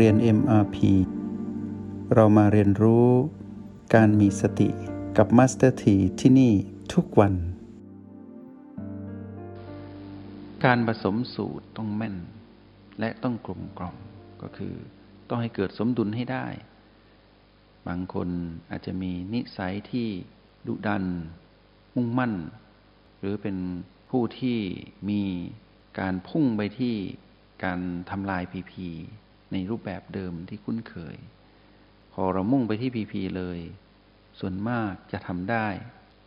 เรียน MRP เรามาเรียนรู้การมีสติกับ Master T ที่ที่นี่ทุกวัน การผสมสูตรต้องแม่น และต้องกลมกล่อมก็คือต้องให้เกิดสมดุลให้ได้ บางคนอาจจะมีนิสัยที่ดุดัน มุ่งมั่น หรือเป็นผู้ที่มีการพุ่งไปที่การทำลายพีพี ในรูปแบบเดิมที่คุ้นเคย พอเรามุ่งไปที่พีพีเลย ส่วนมากจะทำได้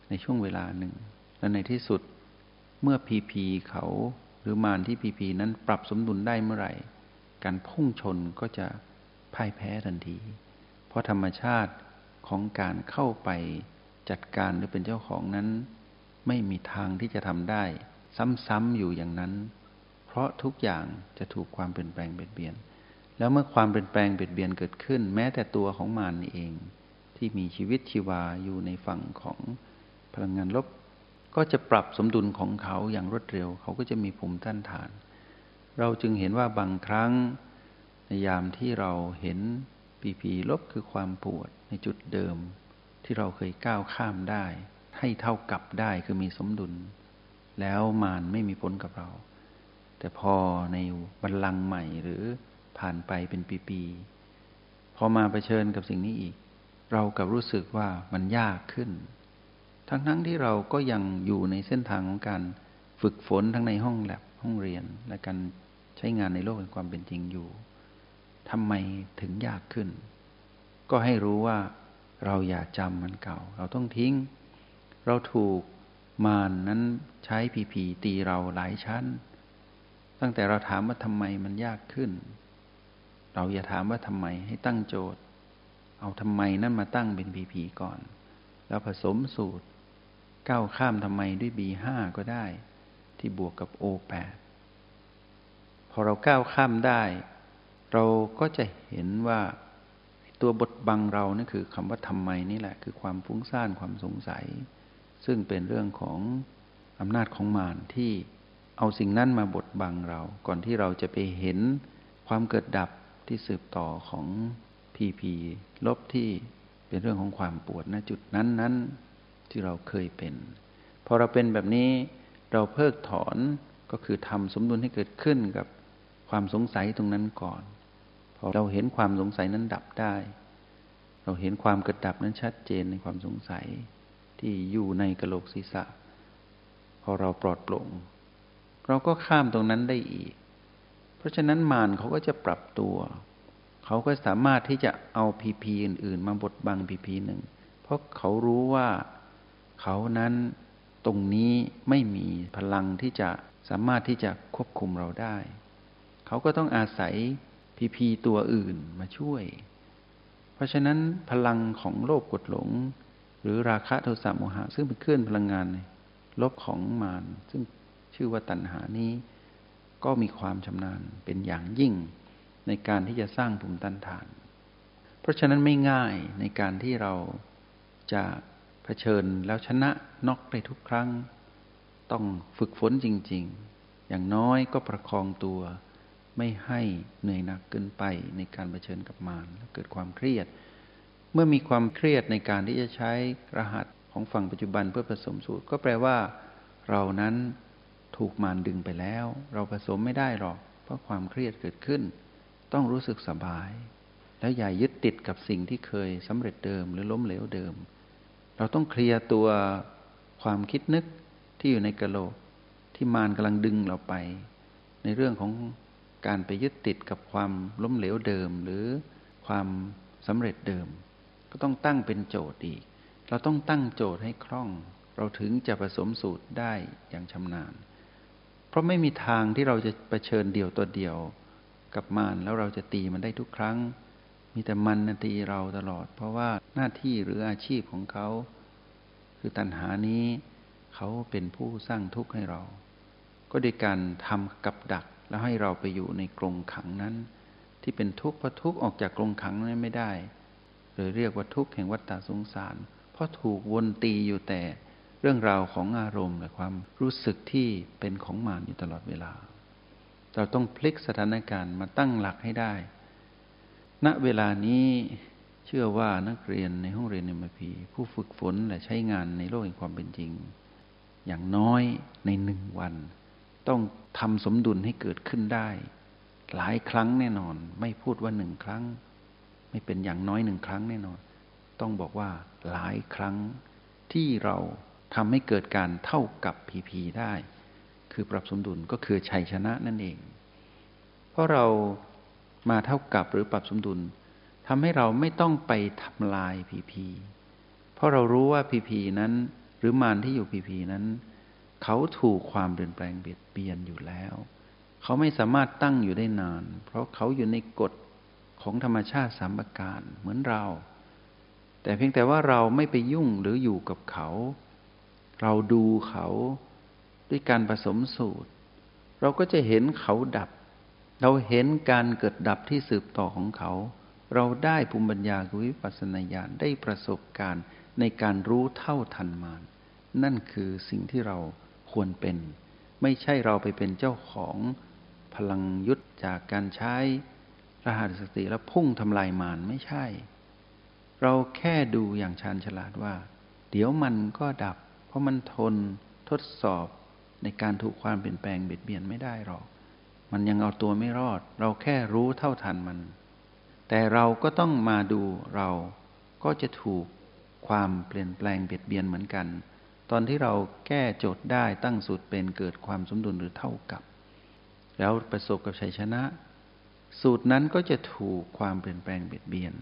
ในช่วงเวลาหนึ่ง และในที่สุดเมื่อพีพีเขาหรือมารที่พีพีนั้นปรับสมดุลได้เมื่อไหร่ การพุ่งชนก็จะพ่ายแพ้ทันที เพราะธรรมชาติของการเข้าไปจัดการหรือเป็นเจ้าของนั้น ไม่มีทางที่จะทำได้ ซ้ำๆอยู่อย่างนั้น เพราะทุกอย่างจะถูกความเปลี่ยนแปลงเบียดเบียน แล้วเมื่อความเปลี่ยนแปลงเบียดเบียนเกิดขึ้น แม้แต่ตัวของมารนี่เอง ที่มีชีวิตชีวาอยู่ในฝั่งของพลังงานลบ ก็จะปรับสมดุลของเขาอย่างรวดเร็ว เขาก็จะมีภูมิต้านทาน เราจึงเห็นว่าบางครั้งในยามที่เราเห็นปีพีลบคือความปวดในจุดเดิม ที่เราเคยก้าวข้ามได้ ให้เท่ากับได้คือมีสมดุล แล้วมารไม่มีผลกับเรา แต่พอในบัลลังก์ใหม่หรือ ผ่านไปเป็นปีๆพอมาเผชิญกับสิ่งนี้อีก เรากับรู้สึกว่ามันยากขึ้น ทั้งๆทที่เราก็ยังอยู่ในเส้นทางของการฝึกฝนทั้งในห้องแลบห้องเรียน และการใช้งานในโลกแห่งความเป็นจริงอยู่ทำไมถึงยากขึ้น ก็ให้รู้ว่าเราอย่าจำมันเก่า เราต้องทิ้ง เราถูกมานนั้นใช้ผีผีตีเราหลายชั้น ตั้งแต่เราถามว่าทำไมมันยากขึ้น เราอย่าถามว่าทำไมให้ตั้งโจทย์ เอาทำไมนั่นมาตั้งเป็นผีผีก่อน แล้วผสมสูตรก้าวข้ามทำไมด้วยบีห้าก็ได้ ที่บวกกับโอแปดพอเราก้าวข้ามได้ เราก็จะเห็นว่าตัวบทบังเรานั่นคือคำว่าทำไมนี่แหละ คือความฟุ้งซ่านความสงสัย ซึ่งเป็นเรื่องของอำนาจของมารที่เอาสิ่งนั้นมาบดบังเรา ก่อนที่เราจะไปเห็นความเกิดดับ ที่สืบต่อของพีพีลบที่เป็นเรื่องของความปวดณจุดนั้นนั้นที่เราเคยเป็น พอเราเป็นแบบนี้เราเพิกถอนก็คือทำสมดุลให้เกิดขึ้นกับความสงสัยตรงนั้นก่อน พอเราเห็นความสงสัยนั้นดับได้ เราเห็นความกิดดับนั้นชัดเจนในความสงสัยที่อยู่ในกระโหลกศีรษะ พอเราปลอดโปร่ง เราก็ข้ามตรงนั้นได้อีก เพราะฉะนั้นมารเขาก็จะปรับตัว เขาก็สามารถที่จะเอาพีพีอื่น ๆ มาบดบังพีพีหนึ่ง เพราะเขารู้ว่าเขานั้นตรงนี้ไม่มีพลังที่จะสามารถที่จะควบคุมเราได้ เขาก็ต้องอาศัยพีพีตัวอื่นมาช่วย เพราะฉะนั้นพลังของโลภกดหลง หรือราคะโทสะโมหะซึ่งเป็นเคลื่อนพลังงานลบของมารซึ่งชื่อว่าตัณหานี้ ก็มีความชำนาญเป็นอย่างยิ่งในการที่จะสร้างภูมิต้านทาน เพราะฉะนั้นไม่ง่ายในการที่เราจะะเผชิญแล้วชนะน็อกได้ทุกครั้ง ต้องฝึกฝนจริง ๆ อย่างน้อยก็ประคองตัวไม่ให้เหนื่อยหนักเกินไปในการเผชิญกับมารและเกิดความเครียด เมื่อมีความเครียดในการที่จะใช้รหัสของฝั่งปัจจุบันเพื่อผสมสูตร ก็แปลว่า เรานั้น ถูกมารดึงไปแล้ว เราผสมไม่ได้หรอก เพราะความเครียดเกิดขึ้น ต้องรู้สึกสบาย แล้วอย่ายึดติดกับสิ่งที่เคยสำเร็จเดิมหรือล้มเหลวเดิม เราต้องเคลียร์ตัวความคิดนึกที่อยู่ในกระโหลก ที่มารกำลังดึงเราไป ในเรื่องของการไปยึดติดกับความล้มเหลวเดิม หรือความสำเร็จเดิม ก็ต้องตั้งเป็นโจทย์อีก เราต้องตั้งโจทย์ให้คล่อง เราถึงจะผสมสูตรได้อย่างชำนาญ ราะไม่มีทางที่เราจะะเผชิญเดี่ยวตัวเดียวกับมารแล้วเราจะตีมันได้ทุกครั้ง มีแต่มันนตีเราตลอด เพราะว่าหน้าที่หรืออาชีพของเขา คือตัณหานี้เขาเป็นผู้สร้างทุกข์ให้เรา ก็โดยการทำกับดักแล้วให้เราไปอยู่ในกรงขังนั้น ที่เป็นทุกข์เพราะทุกข์ออกจากกรงขังนั้นไม่ได้ หรือเรียกว่าทุกข์แห่งวัฏฏสงสาร เพราะถูกวนตีอยู่แต่ เรื่องราวของอารมณ์และความรู้สึกที่เป็นของมารอยู่ตลอดเวลา เราต้องพลิกสถานการณ์มาตั้งหลักให้ได้ ณ เวลานี้เชื่อว่านักเรียนในห้องเรียนเอ็มพีผู้ฝึกฝนและใช้งานในโลกแห่งความเป็นจริง อย่างน้อยในหนึ่งวัน ต้องทำสมดุลให้เกิดขึ้นได้ หลายครั้งแน่นอน ไม่พูดว่าหนึ่งครั้ง ไม่เป็นอย่างน้อยหนึ่งครั้งแน่นอน ต้องบอกว่าหลายครั้งที่เรา ทำให้เกิดการเท่ากับพีพีได้ คือปรับสมดุลก็คือชัยชนะนั่นเอง เพราะเรามาเท่ากับหรือปรับสมดุลทำให้เราไม่ต้องไปทำลายพีพีเพราะเรารู้ว่าพีพีนั้น หรือมารที่อยู่พีพีนั้น เขาถูกความเปลี่ยนแปลงเบียดเบียนอยู่แล้ว เขาไม่สามารถตั้งอยู่ได้นาน เพราะเขาอยู่ในกฎของธรรมชาติสามประการเหมือนเรา แต่เพียงแต่ว่าเราไม่ไปยุ่งหรืออยู่กับเขา เราดูเขาด้วยการผสมสูตร เราก็จะเห็นเขาดับ เราเห็นการเกิดดับที่สืบต่อของเขา เราได้ภูมิปัญญาคือวิปัสสนาญาณได้ประสบการณ์ในการรู้เท่าทันมารนั่นคือสิ่งที่เราควรเป็น ไม่ใช่เราไปเป็นเจ้าของพลังยุทธจากการใช้รหัสสติแล้วพุ่งทำลายมารไม่ใช่ เราแค่ดูอย่างชาญฉลาดว่า เดี๋ยวมันก็ดับ เพราะมันทนทดสอบในการถูกความเปลี่ยนแปลงเบียดเบียนไม่ได้หรอก มันยังเอาตัวไม่รอด เราแค่รู้เท่าทันมัน แต่เราก็ต้องมาดูเราก็จะถูกความเปลี่ยนแปลงเบียดเบียนเหมือนกัน ตอนที่เราแก้โจทย์ได้ตั้งสูตรเป็นเกิดความสมดุลหรือเท่ากับ แล้วประสบกับชัยชนะ สูตรนั้นก็จะถูกความเปลี่ยนแปลงเบียดเบียน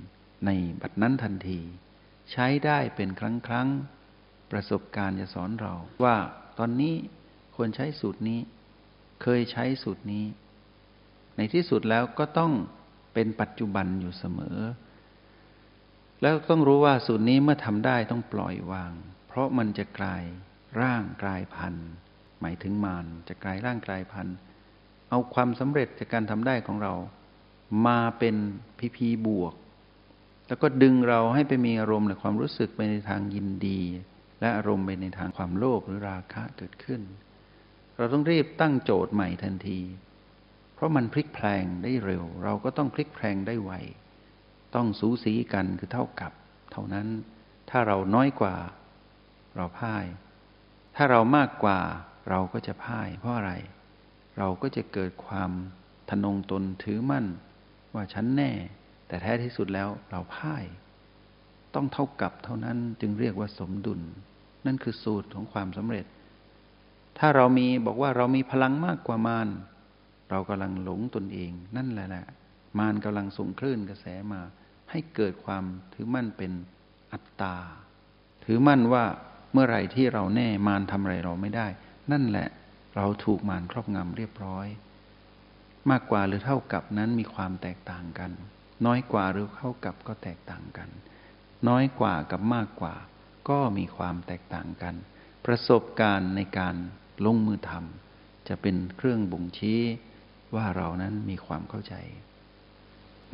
ในบัดนั้นทันที ใช้ได้เป็นครั้งครั้ง ประสบการณ์จะสอนเรา ว่าตอนนี้ควรใช้สูตรนี้ เคยใช้สูตรนี้ ในที่สุดแล้วก็ต้องเป็นปัจจุบันอยู่เสมอ แล้วต้องรู้ว่าสูตรนี้เมื่อทำได้ต้องปล่อยวาง เพราะมันจะกลายร่างกลายพันธุ์หมายถึงมานจะกลายร่างกลายพันธุ์เอาความสำเร็จจากการทำได้ของเรา มาเป็นพีพีบวก แล้วก็ดึงเราให้ไปมีอารมณ์หรือความรู้สึกไปในทางยินดี และอารมณ์ไปในทางความโลภหรือราคะเกิดขึ้น เราต้องรีบตั้งโจทย์ใหม่ทันที เพราะมันพลิกแพลงได้เร็ว เราก็ต้องพลิกแพลงได้ไว ต้องสูสีกันคือเท่ากับ เท่านั้น ถ้าเราน้อยกว่า เราพ่าย ถ้าเรามากกว่าเราก็จะพ่าย เพราะอะไร เราก็จะเกิดความทนงตนถือมั่น ว่าฉันแน่ แต่แท้ที่สุดแล้วเราพ่าย ต้องเท่ากับเท่านั้นจึงเรียกว่าสมดุล นั่นคือสูตรของความสำเร็จ ถ้าเรามีบอกว่าเรามีพลังมากกว่ามารเรากำลังหลงตนเอง นั่นแหละแหละมารกำลังส่งคลื่นกระแสมา ให้เกิดความถือมั่นเป็นอัตตา ถือมั่นว่าเมื่อไหร่ที่เราแน่มารทำอะไรเราไม่ได้ นั่นแหละเราถูกมารครอบงำเรียบร้อย มากกว่าหรือเท่ากับนั้นมีความแตกต่างกัน น้อยกว่าหรือเท่ากับก็แตกต่างกัน น้อยกว่ากับมากกว่า ก็มีความแตกต่างกัน ประสบการณ์ในการลงมือทำจะเป็นเครื่องบ่งชี้ว่าเรานั้นมีความเข้าใจ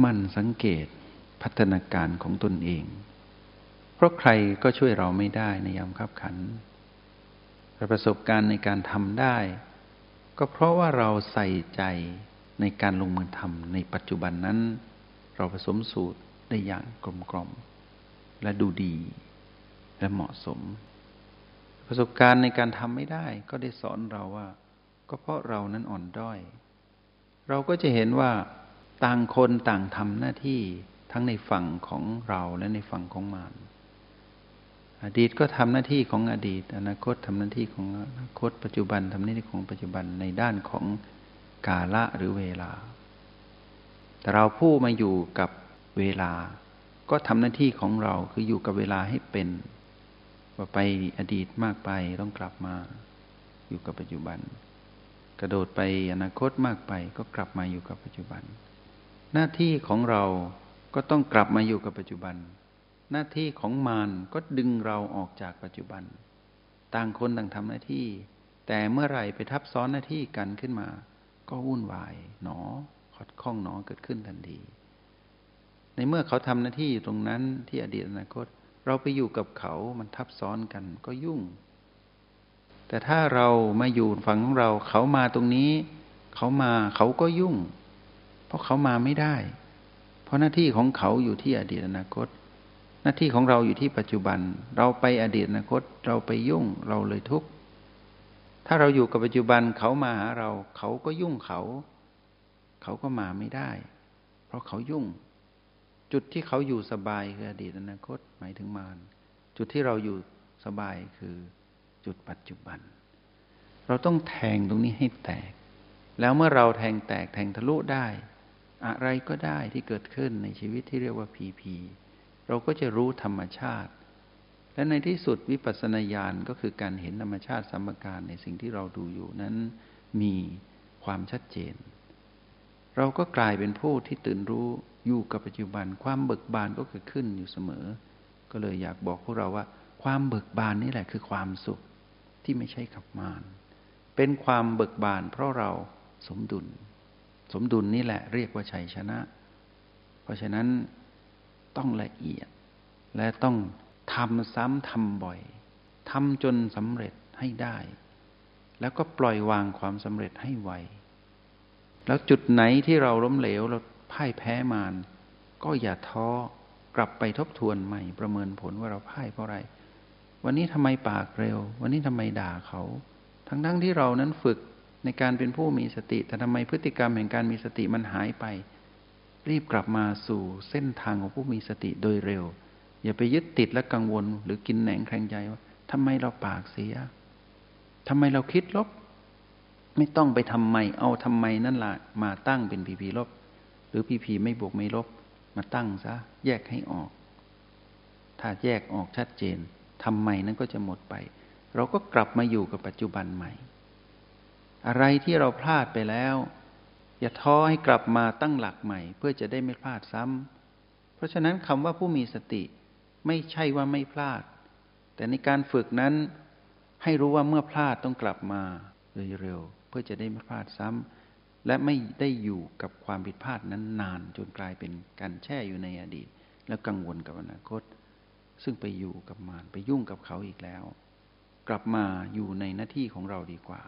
มันสังเกตพัฒนาการของตนเอง เพราะใครก็ช่วยเราไม่ได้ในยามขับขันแต่ประสบการณ์ในการทำได้ ก็เพราะว่าเราใส่ใจในการลงมือทำในปัจจุบันนั้น เราผสมสูตรได้อย่างกลมกล่อม และดูดีและเหมาะสม ประสบการณ์ในการทำไม่ได้ก็ได้สอนเราว่า ก็เพราะเรานั้นอ่อนด้อย เราก็จะเห็นว่าต่างคนต่างทำหน้าที่ทั้งในฝั่งของเราและในฝั่งของมารอดีตก็ทำหน้าที่ของอดีต อนาคตทำหน้าที่ของอนาคต ปัจจุบันทำหน้าที่ของปัจจุบันในด้านของกาละหรือเวลา แต่เราผู้มาอยู่กับเวลา ก็ทำหน้าที่ของเราคืออยู่กับเวลาให้เป็น ว่าไปอดีตมากไปต้องกลับมา อยู่กับปัจจุบัน กระโดดไปอนาคตมากไปก็กลับมาอยู่กับปัจจุบัน หน้าที่ของเราก็ต้องกลับมาอยู่กับปัจจุบัน หน้าที่ของมารก็ดึงเราออกจากปัจจุบัน ต่างคนต่างทำหน้าที่ แต่เมื่อไหร่ไปทับซ้อนหน้าที่กันขึ้นมา ก็วุ่นวายหนอ ขอดข้องหนอเกิดขึ้นทันที ในเมื่อเขาทำหน้าที่อยู่ตรงนั้นที่อดีตอนาคต เราไปอยู่กับเขามันทับซ้อนกันก็ยุ่ง แต่ถ้าเรามาอยู่ฝั่งของเรา เขามาตรงนี้ เขามาเขาก็ยุ่ง เพราะเขามาไม่ได้ เพราะราะหน้าที่ของเขาอยู่ที่อดีตอนาคต หน้าที่ของเราอยู่ที่ปัจจุบัน เราไปอดีตอนาคต เราไปยุ่งเราเลยทุกข์ถ้าเราอยู่กับปัจจุบันเขามาหาเรา เขาก็ยุ่งเขา เขาก็มาไม่ได้ เพราะเขายุ่ง จุดที่เขาอยู่สบายคืออดีตอนาคตหมายถึงมารจุดที่เราอยู่สบายคือจุดปัจจุบัน เราต้องแทงตรงนี้ให้แตก แล้วเมื่อเราแทงแตกแทงทะลุได้ อะไรก็ได้ที่เกิดขึ้นในชีวิตที่เรียกว่าพีพีเราก็จะรู้ธรรมชาติ และในที่สุดวิปัสสนาญาณก็คือการเห็นธรรมชาติสัมการในสิ่งที่เราดูอยู่นั้นมีความชัดเจน เราก็กลายเป็นผู้ที่ตื่นรู้ อยู่กับปัจจุบัน ความเบิกบานก็เกิดขึ้นอยู่เสมอ ก็เลยอยากบอกพวกเราว่า ความเบิกบานนี่แหละคือความสุขที่ไม่ใช่ขับมานเป็นความเบิกบาน เพราะเราสมดุล สมดุลนี่แหละเรียกว่าชัยชนะ เพราะฉะนั้นต้องละเอียด และต้องทำซ้ำทำบ่อยทำจนสำเร็จให้ได้ แล้วก็ปล่อยวางความสำเร็จให้ไวแล้วจุดไหนที่เราล้มเหลวเรา พ่ายแพ้มานก็อย่าท้อกลับไปทบทวนใหม่ประเมินผลว่าเราพ่ายเพราะอะไร วันนี้ทำไมปากเร็ว วันนี้ทำไมด่าเขา ทั้งทั้งที่เรานั้นฝึกในการเป็นผู้มีสติ แต่ทำไมพฤติกรรมแห่งการมีสติมันหายไป รีบกลับมาสู่เส้นทางของผู้มีสติโดยเร็ว อย่าไปยึดติดและกังวล หรือกินแหนงแครงใจว่าทำไมเราปากเสียทำไมเราคิดลบ ไม่ต้องไปทำไม เอาทำไมนั่นละมาตั้งเป็นพีพีลบ หรือพีพีไม่บวกไม่ลบ มาตั้งซะ แยกให้ออก ถ้าแยกออกชัดเจนทำไมนั้นก็จะหมดไป เราก็กลับมาอยู่กับปัจจุบันใหม่ อะไรที่เราพลาดไปแล้ว อย่าท้อให้กลับมาตั้งหลักใหม่ เพื่อจะได้ไม่พลาดซ้ำเพราะฉะนั้นคำว่าผู้มีสติไม่ใช่ว่าไม่พลาด แต่ในการฝึกนั้นให้รู้ว่าเมื่อพลาดต้องกลับมาเร็วๆเพื่อจะได้ไม่พลาดซ้ำ และไม่ได้อยู่กับความผิดพลาดนั้นนานจนกลายเป็นการแช่อยู่ในอดีต แล้วกังวลกับอนาคต ซึ่งไปอยู่กับมารไปยุ่งกับเขาอีกแล้ว กลับมาอยู่ในหน้าที่ของเราดีกว่า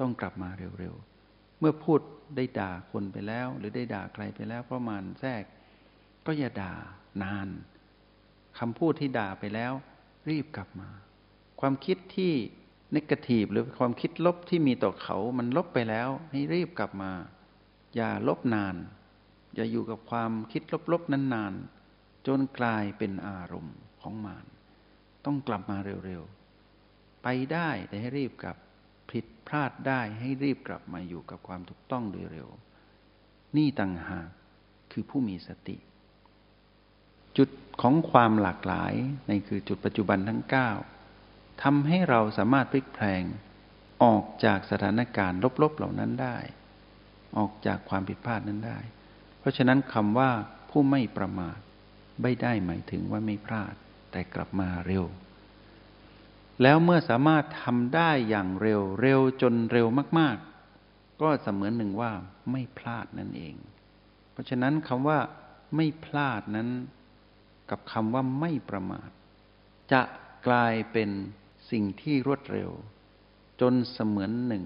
ต้องกลับมาเร็วๆ เมื่อพูดได้ด่าคนไปแล้ว หรือได้ด่าใครไปแล้ว เพราะมารแทรก ก็อย่าด่านานคำพูดที่ด่าไปแล้ว รีบกลับมา ความคิดที่ นกาทีฟหรือความคิดลบที่มีต่อเขา มันลบไปแล้ว ให้รีบกลับมา อย่าลบนาน อย่าอยู่กับความคิดลบๆนั้นนานจนกลายเป็นอารมณ์ของมานต้องกลับมาเร็วๆ ไปได้แต่ให้รีบกลับ ผิดพลาดได้ให้รีบกลับมาอยู่กับความถูกต้องโดยเร็ว นี่ต่างหากคือผู้มีสติ จุดของความหลากหลายในคือจุดปัจจุบันทั้งเก้า ทำให้เราสามารถพลิกแพลงออกจากสถานการณ์ลบๆเหล่านั้นได้ ออกจากความผิดพลาดนั้นได้ เพราะฉะนั้นคำว่าผู้ไม่ประมาทไม่ได้หมายถึงว่าไม่พลาด แต่กลับมาเร็ว แล้วเมื่อสามารถทำได้อย่างเร็วเร็วจนเร็วมาก ๆ ก็เสมือนหนึ่งว่าไม่พลาดนั่นเอง เพราะฉะนั้นคำว่าไม่พลาดนั้น กับคำว่าไม่ประมาท จะกลายเป็น สิ่งที่รวดเร็ว จนเสมือนหนึ่ง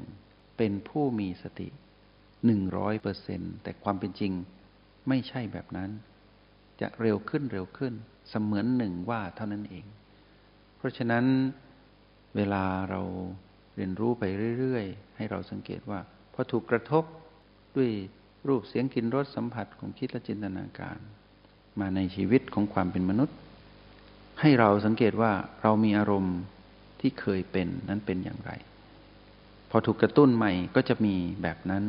เป็นผู้มีสติหนึ่งร้อยเปอร์เซนแต่ความเป็นจริงไม่ใช่แบบนั้น จะเร็วขึ้นเร็วขึ้น เสมือนหนึ่งว่าเท่านั้นเอง เพราะฉะนั้นเวลาเราเรียนรู้ไปเรื่อย ๆ ให้เราสังเกตว่าพอถูกกระทบด้วยรูปเสียงกลิ่นรสสัมผัสของคิดและจินตนาการ มาในชีวิตของความเป็นมนุษย์ ให้เราสังเกตว่าเรามีอารมณ์ ที่เคยเป็นนั้นเป็นอย่างไร พอถูกกระตุ้นใหม่ก็จะมีแบบนั้น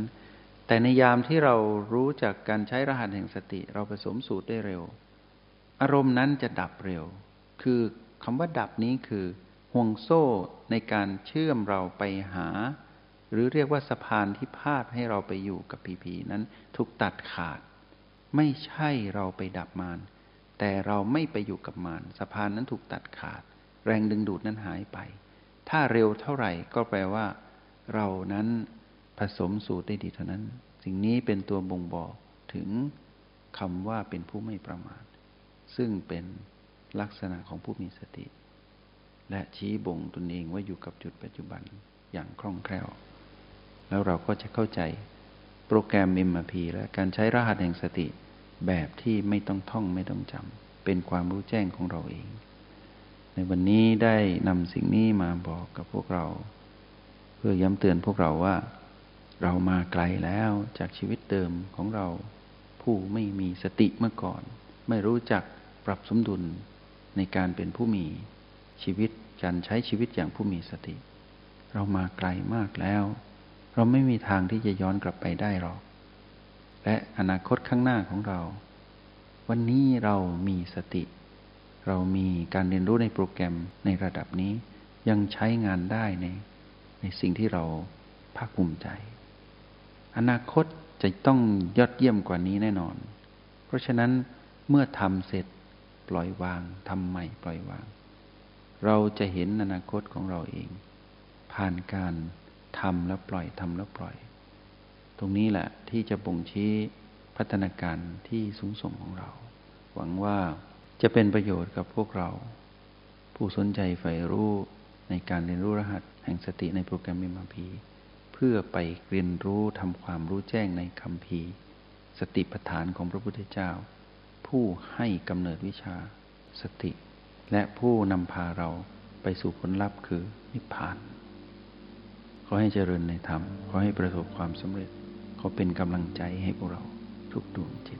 แต่ในยามที่เรารู้จากการใช้รหัสแห่งสติ เราผสมสูตรได้เร็ว อารมณ์นั้นจะดับเร็ว คือคำว่าดับนี้คือห่วงโซ่ในการเชื่อมเราไปหา หรือเรียกว่าสะพานที่พาดให้เราไปอยู่กับผีผีนั้นถูกตัดขาด ไม่ใช่เราไปดับมารแต่เราไม่ไปอยู่กับมารสะพานนั้นถูกตัดขาด แรงดึงดูดนั้นหายไป ถ้าเร็วเท่าไหร่ก็แปลว่า เรานั้นผสมสูตรได้ดีเท่านั้น สิ่งนี้เป็นตัวบ่งบอกถึงคำว่าเป็นผู้ไม่ประมาท ซึ่งเป็นลักษณะของผู้มีสติ และชี้บ่งตนเองว่าอยู่กับจุดปัจจุบันอย่างคล่องแคล่ว แล้วเราก็จะเข้าใจโปรแกรม MRP และการใช้รหัสแห่งสติแบบที่ไม่ต้องท่องไม่ต้องจำเป็นความรู้แจ้งของเราเอง ในวันนี้ได้นำสิ่งนี้มาบอกกับพวกเรา เพื่อย้ำเตือนพวกเราว่า เรามาไกลแล้วจากชีวิตเดิมของเรา ผู้ไม่มีสติเมื่อก่อน ไม่รู้จักปรับสมดุลในการเป็นผู้มีชีวิตการใช้ชีวิตอย่างผู้มีสติ เรามาไกลมากแล้ว เราไม่มีทางที่จะย้อนกลับไปได้หรอก และอนาคตข้างหน้าของเรา วันนี้เรามีสติ เรามีการเรียนรู้ในโปรแกรมในระดับนี้ ยังใช้งานได้ในในสิ่งที่เราภาคภูมิใจ อนาคตจะต้องยอดเยี่ยมกว่านี้แน่นอน เพราะฉะนั้นเมื่อทำเสร็จปล่อยวางทำใหม่ปล่อยวาง เราจะเห็นอนาคตของเราเอง ผ่านการทำแล้วปล่อยทำแล้วปล่อย ตรงนี้แหละที่จะบ่งชี้พัฒนาการที่สูงส่งของเรา หวังว่า จะเป็นประโยชน์กับพวกเรา ผู้สนใจใฝ่รู้ในการเรียนรู้รหัสแห่งสติในโปรแกรมมิมพีเพื่อไปเรียนรู้ทำความรู้แจ้งในคำพีสติปัฏฐานของพระพุทธเจ้า ผู้ให้กำเนิดวิชาสติ และผู้นำพาเราไปสู่ผลลัพธ์คือนิพพาน ขอให้เจริญในธรรม ขอให้ประสบความสำเร็จ ขอเป็นกำลังใจให้พวกเราทุกดวงจิต